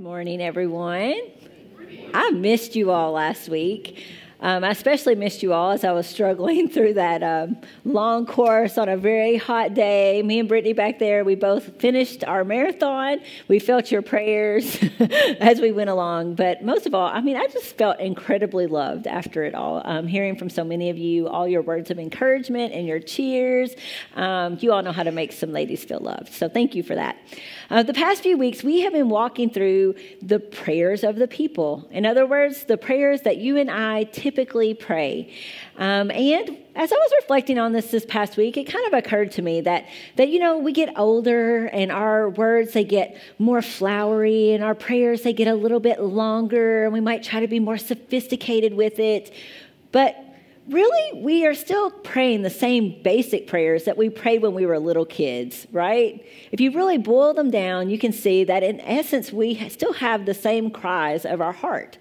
morning, everyone. I missed you all last week. Um, I especially missed you all as I was struggling through that um, long course on a very hot day. Me and Brittany back there, we both finished our marathon. We felt your prayers as we went along. But most of all, I mean, I just felt incredibly loved after it all. Um, hearing from so many of you, all your words of encouragement and your cheers. Um, you all know how to make some ladies feel loved. So thank you for that. Uh, the past few weeks, we have been walking through the prayers of the people. In other words, the prayers that you and I typically pray. Um, and as I was reflecting on this this past week, it kind of occurred to me that that you know we get older and our words they get more flowery and our prayers they get a little bit longer and we might try to be more sophisticated with it, but really, we are still praying the same basic prayers that we prayed when we were little kids, right? If you really boil them down, you can see that in essence, we still have the same cries of our heart.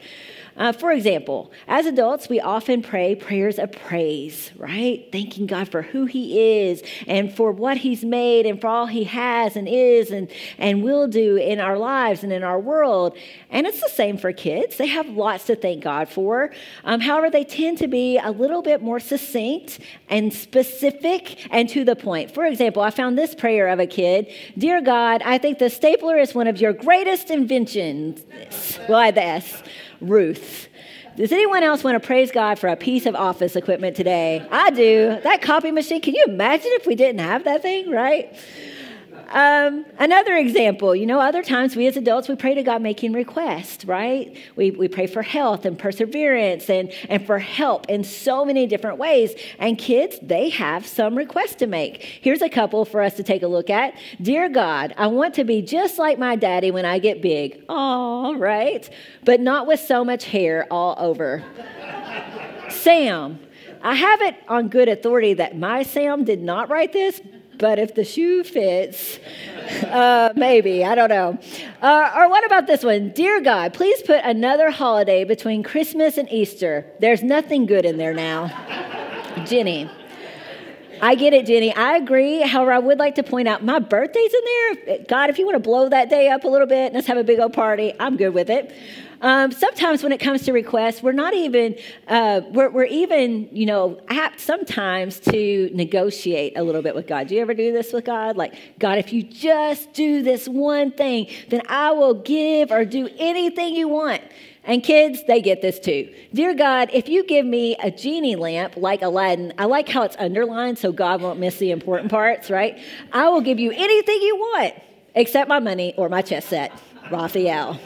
Uh, for example, as adults, we often pray prayers of praise, right? Thanking God for who He is and for what He's made and for all He has and is and, and will do in our lives and in our world. And it's the same for kids. They have lots to thank God for. Um, however, they tend to be a little bit more succinct and specific and to the point. For example, I found this prayer of a kid Dear God, I think the stapler is one of your greatest inventions. Well, I the S. Ruth. Does anyone else want to praise God for a piece of office equipment today? I do. That copy machine, can you imagine if we didn't have that thing, right? Um, another example, you know, other times we as adults, we pray to God making requests, right? We, we pray for health and perseverance and, and for help in so many different ways. And kids, they have some requests to make. Here's a couple for us to take a look at. Dear God, I want to be just like my daddy when I get big. All right. But not with so much hair all over. Sam, I have it on good authority that my Sam did not write this, but if the shoe fits, uh, maybe, I don't know. Uh, or what about this one? Dear God, please put another holiday between Christmas and Easter. There's nothing good in there now. Jenny. I get it, Jenny. I agree. However, I would like to point out my birthday's in there. God, if you want to blow that day up a little bit and let's have a big old party, I'm good with it. Um, sometimes when it comes to requests, we're not even, uh, we're, we're even, you know, apt sometimes to negotiate a little bit with God. Do you ever do this with God? Like, God, if you just do this one thing, then I will give or do anything you want. And kids, they get this too. Dear God, if you give me a genie lamp like Aladdin, I like how it's underlined so God won't miss the important parts, right? I will give you anything you want except my money or my chess set. Raphael.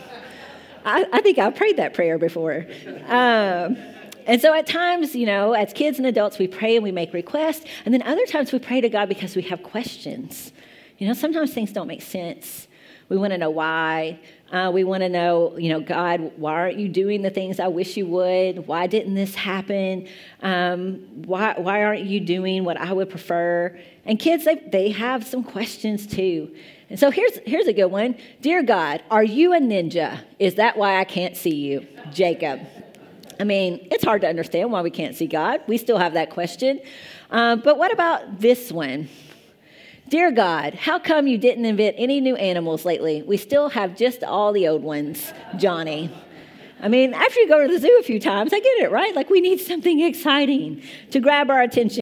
I, I think I've prayed that prayer before. Um, and so at times, you know, as kids and adults, we pray and we make requests. And then other times we pray to God because we have questions. You know, sometimes things don't make sense. We want to know why. Uh, we want to know, you know, God, why aren't you doing the things I wish you would? Why didn't this happen? Um, why, why aren't you doing what I would prefer? And kids, they, they have some questions too. And so here's, here's a good one Dear God, are you a ninja? Is that why I can't see you? Jacob. I mean, it's hard to understand why we can't see God. We still have that question. Um, but what about this one? Dear God, how come you didn't invent any new animals lately? We still have just all the old ones. Johnny. I mean, after you go to the zoo a few times, I get it, right? Like we need something exciting to grab our attention.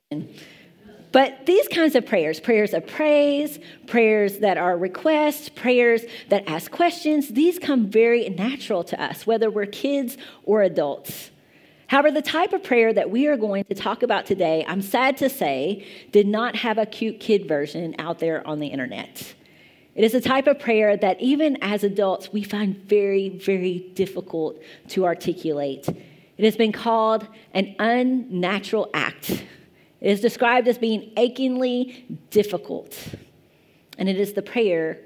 But these kinds of prayers, prayers of praise, prayers that are requests, prayers that ask questions, these come very natural to us, whether we're kids or adults. However, the type of prayer that we are going to talk about today, I'm sad to say, did not have a cute kid version out there on the internet. It is a type of prayer that even as adults, we find very, very difficult to articulate. It has been called an unnatural act it is described as being achingly difficult, and it is the prayer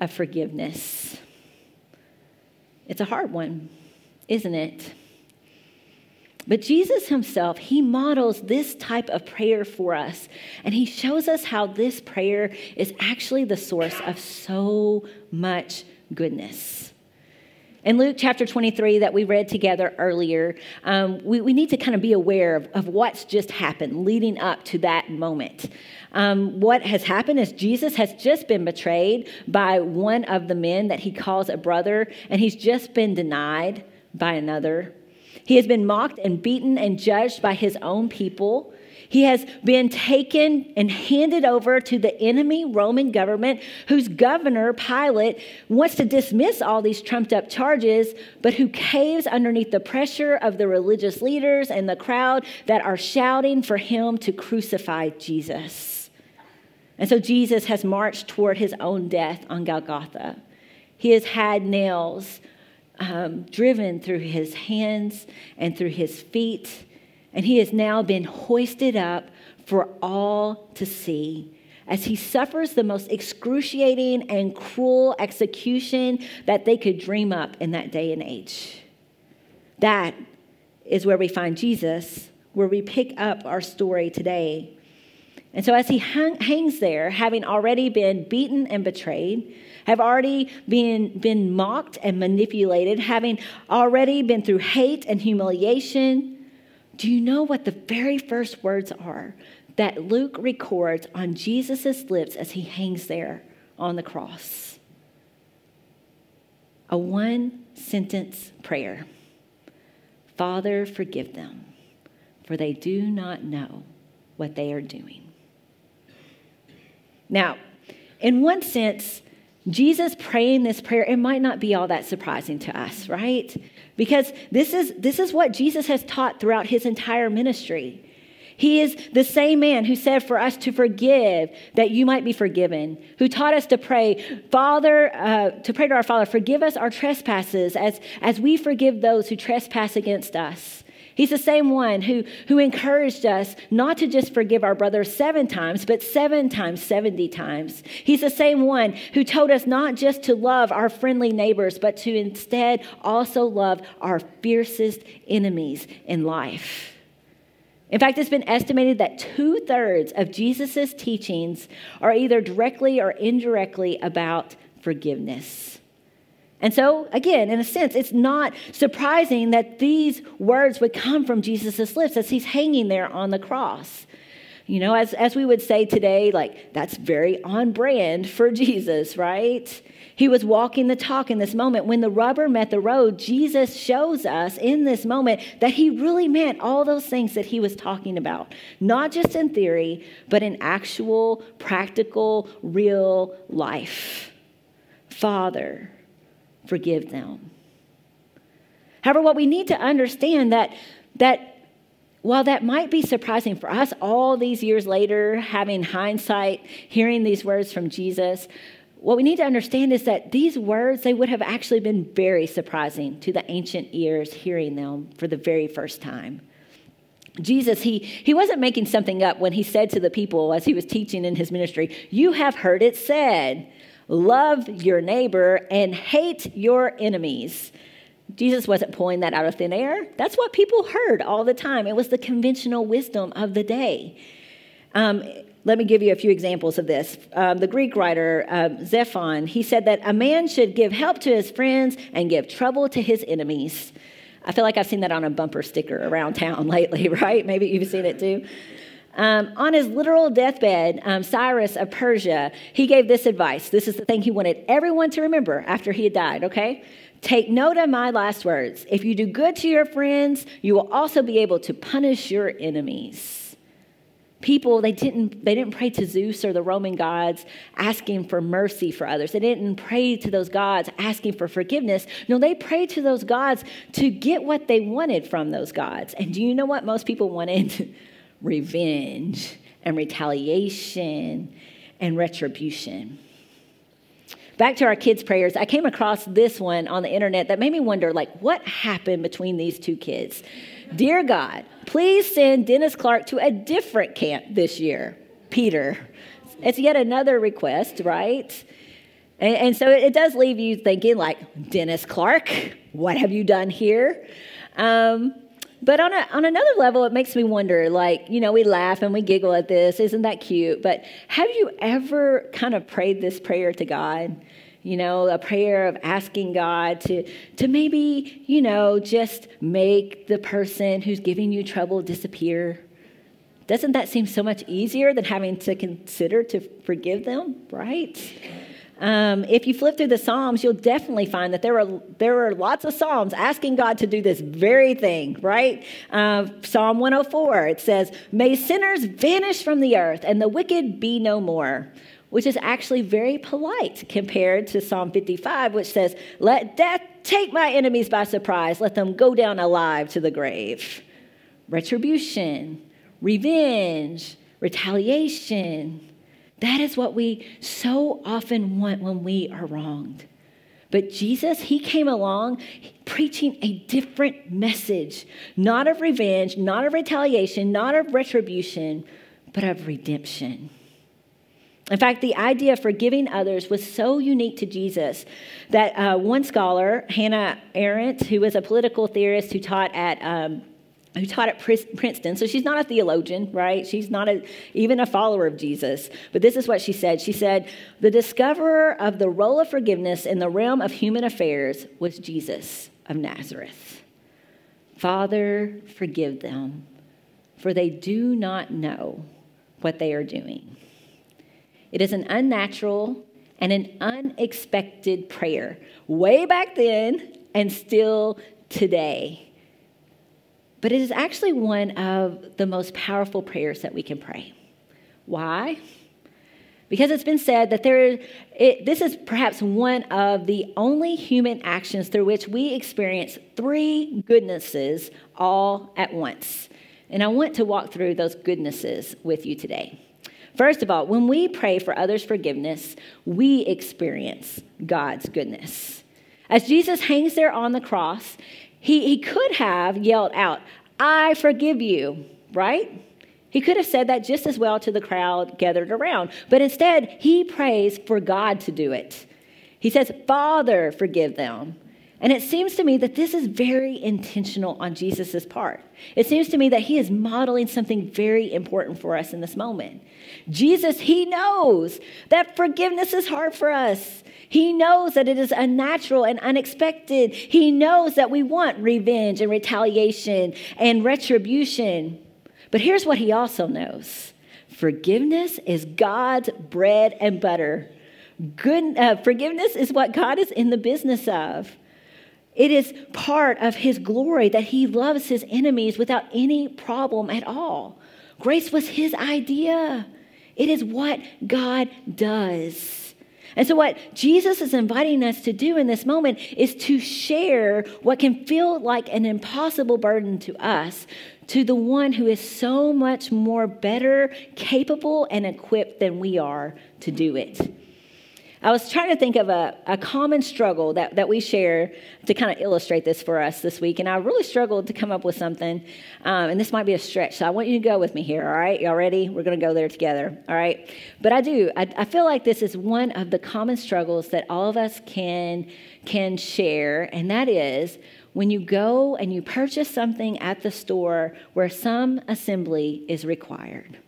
of forgiveness. It's a hard one, isn't it? But Jesus himself, he models this type of prayer for us, and he shows us how this prayer is actually the source of so much goodness. In Luke chapter 23, that we read together earlier, um, we, we need to kind of be aware of, of what's just happened leading up to that moment. Um, what has happened is Jesus has just been betrayed by one of the men that he calls a brother, and he's just been denied by another. He has been mocked and beaten and judged by his own people. He has been taken and handed over to the enemy Roman government, whose governor, Pilate, wants to dismiss all these trumped up charges, but who caves underneath the pressure of the religious leaders and the crowd that are shouting for him to crucify Jesus. And so Jesus has marched toward his own death on Golgotha. He has had nails um, driven through his hands and through his feet and he has now been hoisted up for all to see as he suffers the most excruciating and cruel execution that they could dream up in that day and age. That is where we find Jesus, where we pick up our story today. And so, as he hang, hangs there, having already been beaten and betrayed, have already been, been mocked and manipulated, having already been through hate and humiliation, do you know what the very first words are that Luke records on Jesus' lips as he hangs there on the cross? A one sentence prayer Father, forgive them, for they do not know what they are doing. Now, in one sense, Jesus praying this prayer, it might not be all that surprising to us, right? Because this is, this is what Jesus has taught throughout his entire ministry. He is the same man who said for us to forgive that you might be forgiven, who taught us to pray, Father, uh, to pray to our Father, forgive us our trespasses as, as we forgive those who trespass against us. He's the same one who, who encouraged us not to just forgive our brother seven times, but seven times, 70 times. He's the same one who told us not just to love our friendly neighbors, but to instead also love our fiercest enemies in life. In fact, it's been estimated that two thirds of Jesus' teachings are either directly or indirectly about forgiveness. And so, again, in a sense, it's not surprising that these words would come from Jesus' lips as he's hanging there on the cross. You know, as, as we would say today, like, that's very on brand for Jesus, right? He was walking the talk in this moment. When the rubber met the road, Jesus shows us in this moment that he really meant all those things that he was talking about, not just in theory, but in actual, practical, real life. Father, forgive them. However, what we need to understand that that while that might be surprising for us all these years later, having hindsight, hearing these words from Jesus, what we need to understand is that these words, they would have actually been very surprising to the ancient ears hearing them for the very first time. Jesus, he, he wasn't making something up when he said to the people as he was teaching in his ministry, You have heard it said love your neighbor, and hate your enemies. Jesus wasn't pulling that out of thin air. That's what people heard all the time. It was the conventional wisdom of the day. Um, let me give you a few examples of this. Um, the Greek writer uh, Xenophon, he said that a man should give help to his friends and give trouble to his enemies. I feel like I've seen that on a bumper sticker around town lately, right? Maybe you've seen it too. Um, on his literal deathbed, um, Cyrus of Persia, he gave this advice. This is the thing he wanted everyone to remember after he had died, okay? Take note of my last words. If you do good to your friends, you will also be able to punish your enemies. People, they didn't, they didn't pray to Zeus or the Roman gods asking for mercy for others. They didn't pray to those gods asking for forgiveness. No, they prayed to those gods to get what they wanted from those gods. And do you know what most people wanted? revenge and retaliation and retribution. Back to our kids' prayers, I came across this one on the internet that made me wonder like, what happened between these two kids? Dear God, please send Dennis Clark to a different camp this year. Peter. It's yet another request, right? And, and so it does leave you thinking, like, Dennis Clark, what have you done here? Um, but on, a, on another level, it makes me wonder like, you know, we laugh and we giggle at this. Isn't that cute? But have you ever kind of prayed this prayer to God? you know, a prayer of asking God to, to maybe, you know, just make the person who's giving you trouble disappear. Doesn't that seem so much easier than having to consider to forgive them, right? Um, if you flip through the Psalms, you'll definitely find that there are there are lots of Psalms asking God to do this very thing, right? Uh, Psalm 104 it says, "May sinners vanish from the earth, and the wicked be no more." Which is actually very polite compared to Psalm 55, which says, Let death take my enemies by surprise, let them go down alive to the grave. Retribution, revenge, retaliation. That is what we so often want when we are wronged. But Jesus, he came along preaching a different message, not of revenge, not of retaliation, not of retribution, but of redemption. In fact, the idea of forgiving others was so unique to Jesus that uh, one scholar, Hannah Arendt, who was a political theorist who taught at um, who taught at Princeton. So she's not a theologian, right? She's not a, even a follower of Jesus. But this is what she said. She said, The discoverer of the role of forgiveness in the realm of human affairs was Jesus of Nazareth. Father, forgive them, for they do not know what they are doing. It is an unnatural and an unexpected prayer, way back then and still today. But it is actually one of the most powerful prayers that we can pray. Why? Because it's been said that there, it, this is perhaps one of the only human actions through which we experience three goodnesses all at once. And I want to walk through those goodnesses with you today. First of all, when we pray for others' forgiveness, we experience God's goodness. As Jesus hangs there on the cross, he, he could have yelled out, I forgive you, right? He could have said that just as well to the crowd gathered around, but instead, he prays for God to do it. He says, Father, forgive them. And it seems to me that this is very intentional on Jesus' part. It seems to me that he is modeling something very important for us in this moment. Jesus, he knows that forgiveness is hard for us. He knows that it is unnatural and unexpected. He knows that we want revenge and retaliation and retribution. But here's what he also knows forgiveness is God's bread and butter. Good, uh, forgiveness is what God is in the business of. It is part of his glory that he loves his enemies without any problem at all. Grace was his idea, it is what God does. And so, what Jesus is inviting us to do in this moment is to share what can feel like an impossible burden to us to the one who is so much more better, capable, and equipped than we are to do it. I was trying to think of a, a common struggle that, that we share to kind of illustrate this for us this week. And I really struggled to come up with something. Um, and this might be a stretch. So I want you to go with me here, all right? Y'all ready? We're going to go there together, all right? But I do. I, I feel like this is one of the common struggles that all of us can, can share. And that is when you go and you purchase something at the store where some assembly is required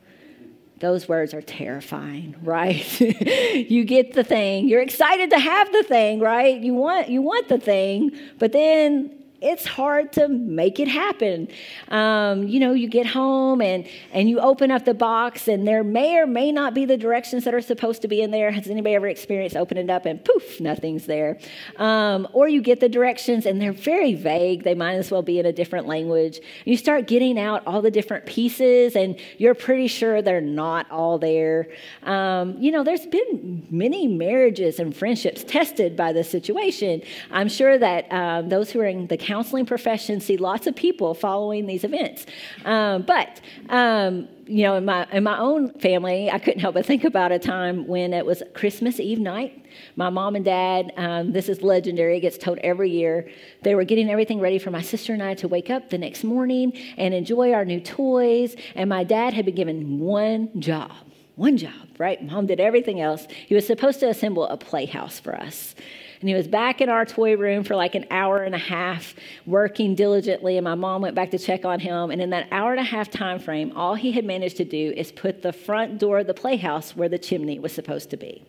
those words are terrifying right? You get the thing. You're excited to have the thing right? You want you want the thing but then it's hard to make it happen. Um, you know, you get home and, and you open up the box, and there may or may not be the directions that are supposed to be in there. Has anybody ever experienced opening it up and poof, nothing's there? Um, or you get the directions and they're very vague. They might as well be in a different language. You start getting out all the different pieces, and you're pretty sure they're not all there. Um, you know, there's been many marriages and friendships tested by this situation. I'm sure that um, those who are in the counseling profession see lots of people following these events. Um, but, um, you know, in my, in my own family, I couldn't help but think about a time when it was Christmas Eve night. My mom and dad, um, this is legendary, it gets told every year. They were getting everything ready for my sister and I to wake up the next morning and enjoy our new toys. And my dad had been given one job one job, right? Mom did everything else. He was supposed to assemble a playhouse for us. And he was back in our toy room for like an hour and a half, working diligently. And my mom went back to check on him. And in that hour and a half time frame, all he had managed to do is put the front door of the playhouse where the chimney was supposed to be.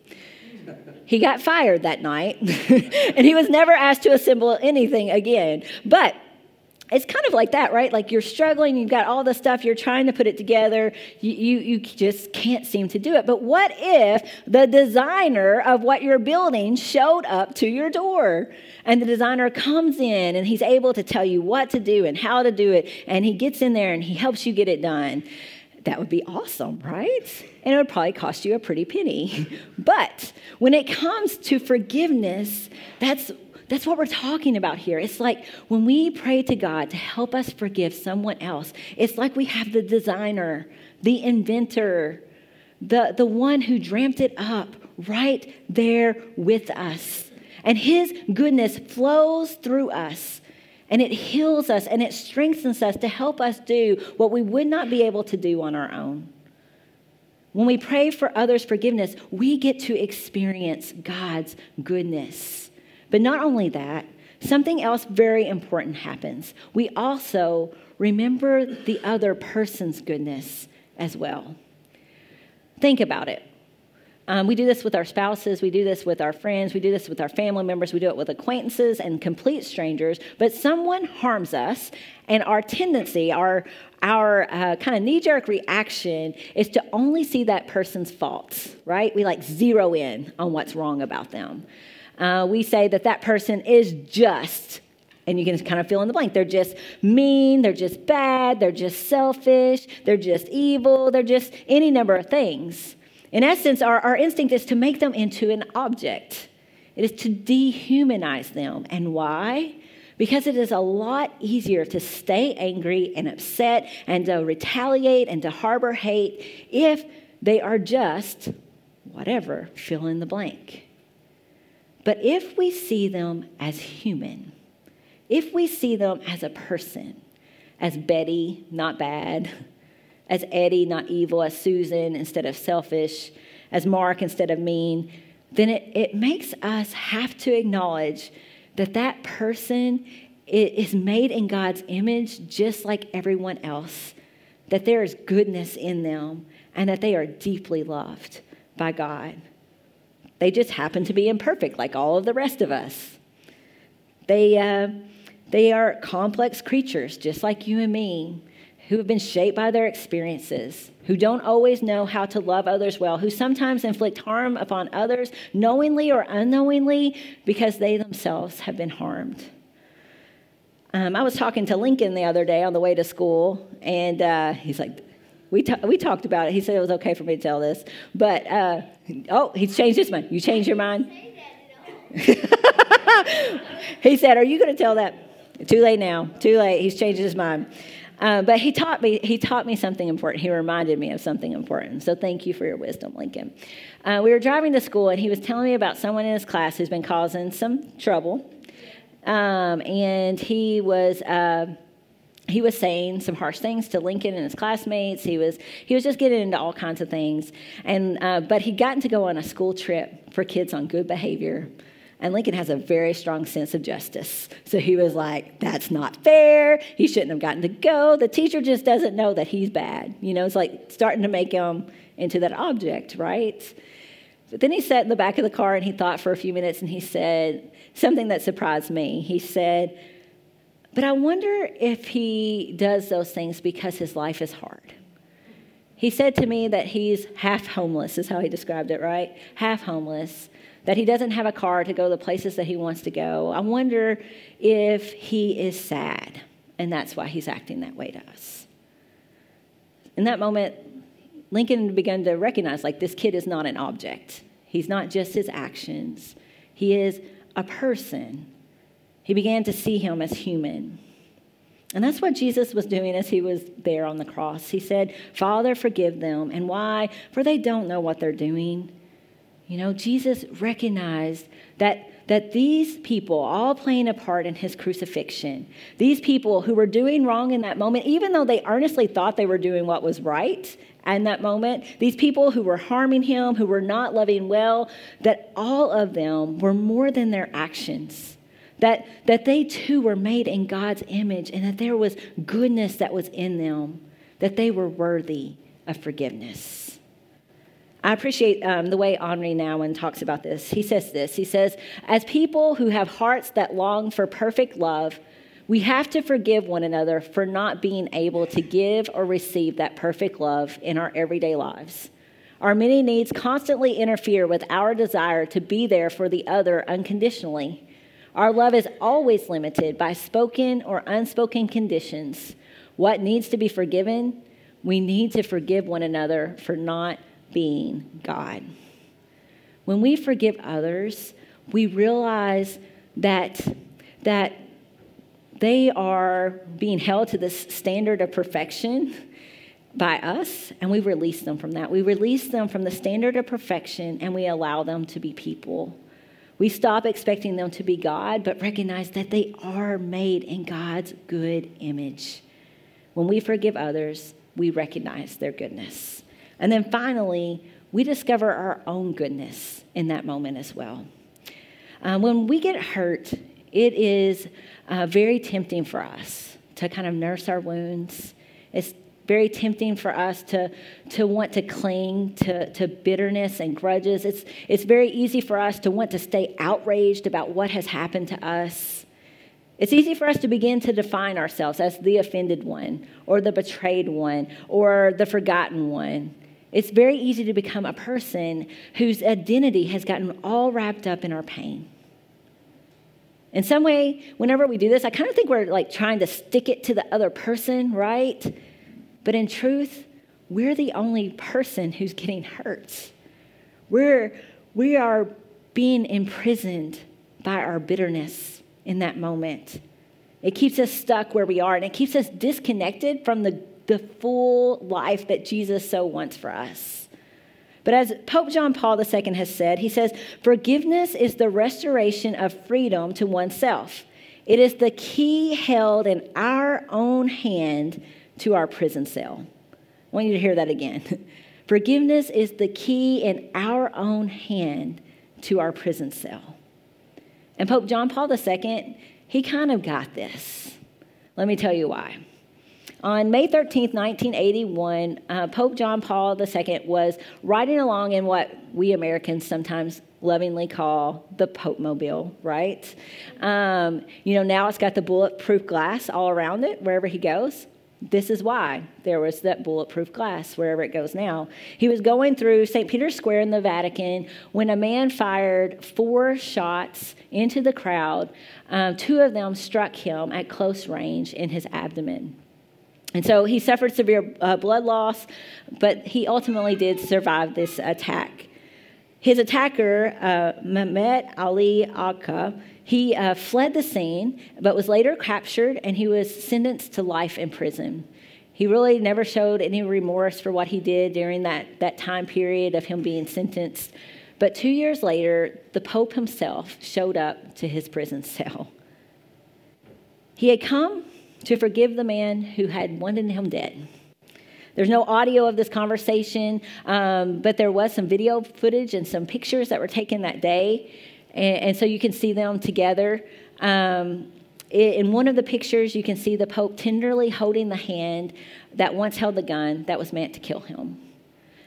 he got fired that night, and he was never asked to assemble anything again. But it's kind of like that, right? Like you're struggling, you've got all the stuff, you're trying to put it together, you, you, you, just can't seem to do it. But what if the designer of what you're building showed up to your door? And the designer comes in and he's able to tell you what to do and how to do it, and he gets in there and he helps you get it done. That would be awesome, right? And it would probably cost you a pretty penny. but when it comes to forgiveness, that's that's what we're talking about here. It's like when we pray to God to help us forgive someone else, it's like we have the designer, the inventor, the, the one who dreamt it up right there with us. And his goodness flows through us and it heals us and it strengthens us to help us do what we would not be able to do on our own. When we pray for others' forgiveness, we get to experience God's goodness. But not only that, something else very important happens. We also remember the other person's goodness as well. Think about it. Um, we do this with our spouses, we do this with our friends, we do this with our family members, we do it with acquaintances and complete strangers. But someone harms us, and our tendency, our, our uh, kind of knee jerk reaction is to only see that person's faults, right? We like zero in on what's wrong about them uh, we say that that person is just. And you can kind of fill in the blank. They're just mean, they're just bad, they're just selfish, they're just evil, they're just any number of things. In essence, our, our instinct is to make them into an object, it is to dehumanize them. And why? Because it is a lot easier to stay angry and upset and to retaliate and to harbor hate if they are just whatever, fill in the blank. But if we see them as human, if we see them as a person, as Betty, not bad, as Eddie, not evil, as Susan instead of selfish, as Mark instead of mean, then it, it makes us have to acknowledge that that person is made in God's image just like everyone else, that there is goodness in them, and that they are deeply loved by God. They just happen to be imperfect, like all of the rest of us. They, uh, they are complex creatures, just like you and me, who have been shaped by their experiences, who don't always know how to love others well, who sometimes inflict harm upon others, knowingly or unknowingly, because they themselves have been harmed. Um, I was talking to Lincoln the other day on the way to school, and uh, he's like, we, t- we talked about it. He said it was okay for me to tell this. But, uh, oh, he's changed his mind. You changed your mind? he said, Are you going to tell that? Too late now. Too late. He's changed his mind. Uh, but he taught me he taught me something important. He reminded me of something important. So thank you for your wisdom, Lincoln. Uh, we were driving to school, and he was telling me about someone in his class who's been causing some trouble. Um, and he was uh, he was saying some harsh things to Lincoln and his classmates. He was he was just getting into all kinds of things, and uh, but he'd gotten to go on a school trip for kids on good behavior. And Lincoln has a very strong sense of justice. So he was like, that's not fair. He shouldn't have gotten to go. The teacher just doesn't know that he's bad. You know, it's like starting to make him into that object, right? But then he sat in the back of the car and he thought for a few minutes and he said something that surprised me. He said, but I wonder if he does those things because his life is hard. He said to me that he's half homeless, is how he described it, right? Half homeless, that he doesn't have a car to go the places that he wants to go. I wonder if he is sad, and that's why he's acting that way to us. In that moment, Lincoln began to recognize like this kid is not an object. He's not just his actions, he is a person he began to see him as human. And that's what Jesus was doing as he was there on the cross. He said, Father, forgive them. And why? For they don't know what they're doing. You know, Jesus recognized that, that these people, all playing a part in his crucifixion, these people who were doing wrong in that moment, even though they earnestly thought they were doing what was right in that moment, these people who were harming him, who were not loving well, that all of them were more than their actions that, that they too were made in God's image and that there was goodness that was in them, that they were worthy of forgiveness. I appreciate um, the way Henri Nouwen talks about this. He says this He says, As people who have hearts that long for perfect love, we have to forgive one another for not being able to give or receive that perfect love in our everyday lives. Our many needs constantly interfere with our desire to be there for the other unconditionally. Our love is always limited by spoken or unspoken conditions. What needs to be forgiven? We need to forgive one another for not being God. When we forgive others, we realize that, that they are being held to this standard of perfection by us, and we release them from that. We release them from the standard of perfection and we allow them to be people. We stop expecting them to be God, but recognize that they are made in God's good image. When we forgive others, we recognize their goodness. And then finally, we discover our own goodness in that moment as well. Um, when we get hurt, it is uh, very tempting for us to kind of nurse our wounds. It's very tempting for us to, to want to cling to, to bitterness and grudges. It's, it's very easy for us to want to stay outraged about what has happened to us. It's easy for us to begin to define ourselves as the offended one, or the betrayed one, or the forgotten one. It's very easy to become a person whose identity has gotten all wrapped up in our pain. In some way, whenever we do this, I kind of think we're like trying to stick it to the other person, right? But in truth, we're the only person who's getting hurt. We're, we are being imprisoned by our bitterness in that moment. It keeps us stuck where we are, and it keeps us disconnected from the, the full life that Jesus so wants for us. But as Pope John Paul II has said, he says, forgiveness is the restoration of freedom to oneself. It is the key held in our own hand to our prison cell. I want you to hear that again. Forgiveness is the key in our own hand to our prison cell. And Pope John Paul II, he kind of got this. Let me tell you why. On May 13th, 1981, uh, Pope John Paul II was riding along in what we Americans sometimes lovingly call the Pope Mobile, right? Um, you know, now it's got the bulletproof glass all around it wherever he goes. This is why there was that bulletproof glass wherever it goes now. He was going through St. Peter's Square in the Vatican when a man fired four shots into the crowd. Um, two of them struck him at close range in his abdomen. And so he suffered severe uh, blood loss, but he ultimately did survive this attack. His attacker, uh, Mehmet Ali Agca, he uh, fled the scene, but was later captured and he was sentenced to life in prison. He really never showed any remorse for what he did during that, that time period of him being sentenced. But two years later, the Pope himself showed up to his prison cell. He had come to forgive the man who had wanted him dead. There's no audio of this conversation, um, but there was some video footage and some pictures that were taken that day. And, and so you can see them together. Um, in one of the pictures, you can see the Pope tenderly holding the hand that once held the gun that was meant to kill him.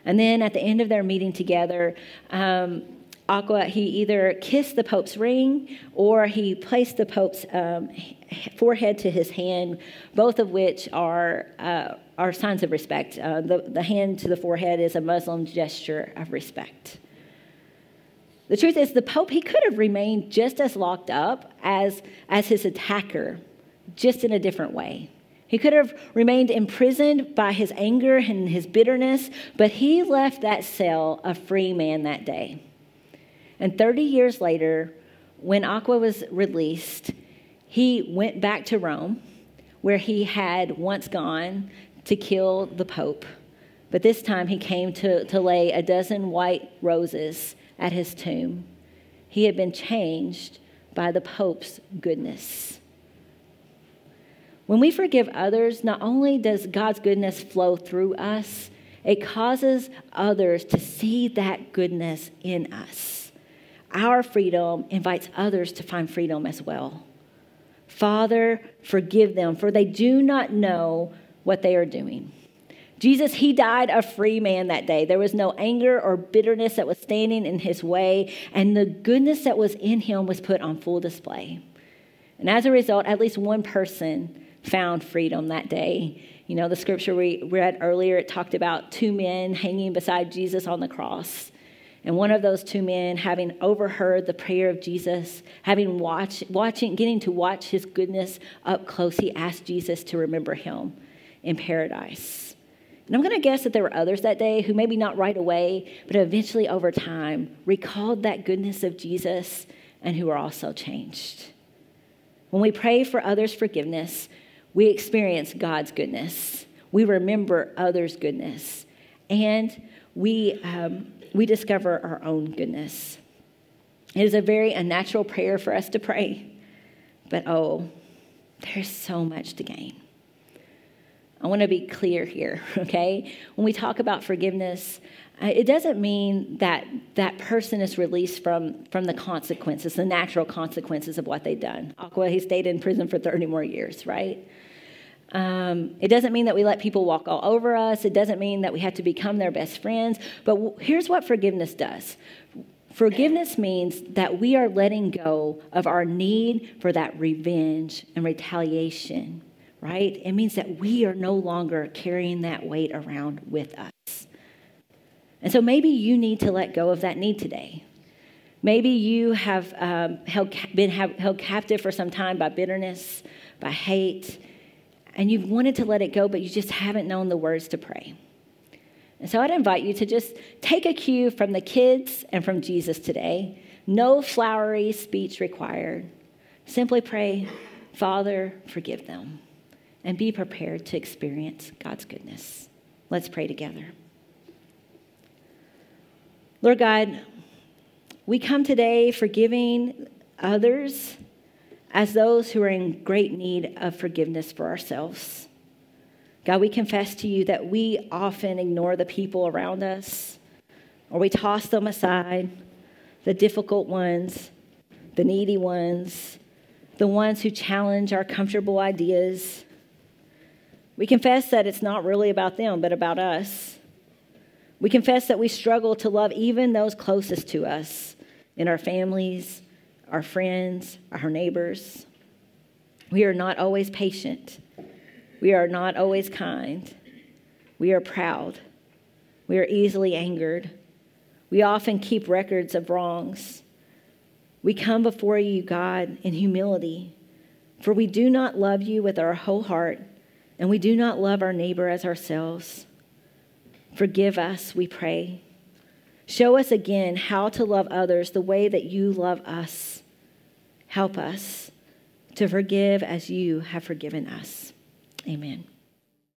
And then at the end of their meeting together, um, Agca, he either kissed the Pope's ring or he placed the Pope's um, forehead to his hand, both of which are, uh, are signs of respect. Uh, the, the hand to the forehead is a Muslim gesture of respect. The truth is, the Pope, he could have remained just as locked up as, as his attacker, just in a different way. He could have remained imprisoned by his anger and his bitterness, but he left that cell a free man that day. And 30 years later, when Agca was released, he went back to Rome, where he had once gone to kill the Pope. But this time he came to, to lay a dozen white roses at his tomb. He had been changed by the Pope's goodness. When we forgive others, not only does God's goodness flow through us, it causes others to see that goodness in us. Our freedom invites others to find freedom as well. Father, forgive them, for they do not know what they are doing. Jesus, he died a free man that day. There was no anger or bitterness that was standing in his way, and the goodness that was in him was put on full display. And as a result, at least one person found freedom that day. You know, the scripture we read earlier, it talked about two men hanging beside Jesus on the cross. And one of those two men, having overheard the prayer of Jesus, having watched, watching, getting to watch his goodness up close, he asked Jesus to remember him in paradise. And I'm going to guess that there were others that day who maybe not right away, but eventually over time recalled that goodness of Jesus and who were also changed. When we pray for others' forgiveness, we experience God's goodness. We remember others' goodness. And we, um, we discover our own goodness. It is a very unnatural prayer for us to pray, but oh, there's so much to gain. I want to be clear here, okay? When we talk about forgiveness, uh, it doesn't mean that that person is released from, from the consequences, the natural consequences of what they've done. Agca, he stayed in prison for 30 more years, right? Um, it doesn't mean that we let people walk all over us. It doesn't mean that we have to become their best friends. But w- here's what forgiveness does forgiveness means that we are letting go of our need for that revenge and retaliation, right? It means that we are no longer carrying that weight around with us. And so maybe you need to let go of that need today. Maybe you have um, held, been held captive for some time by bitterness, by hate and you've wanted to let it go, but you just haven't known the words to pray. And so I'd invite you to just take a cue from the kids and from Jesus today. No flowery speech required. Simply pray, Father, forgive them, and be prepared to experience God's goodness. Let's pray together. Lord God, we come today forgiving others as those who are in great need of forgiveness for ourselves. God, we confess to you that we often ignore the people around us or we toss them aside, the difficult ones, the needy ones, the ones who challenge our comfortable ideas. We confess that it's not really about them, but about us. We confess that we struggle to love even those closest to us in our families, our friends, our neighbors. We are not always patient. We are not always kind. We are proud. We are easily angered. We often keep records of wrongs. We come before you, God, in humility, for we do not love you with our whole heart, and we do not love our neighbor as ourselves. Forgive us, we pray. Show us again how to love others the way that you love us. Help us to forgive as you have forgiven us. Amen.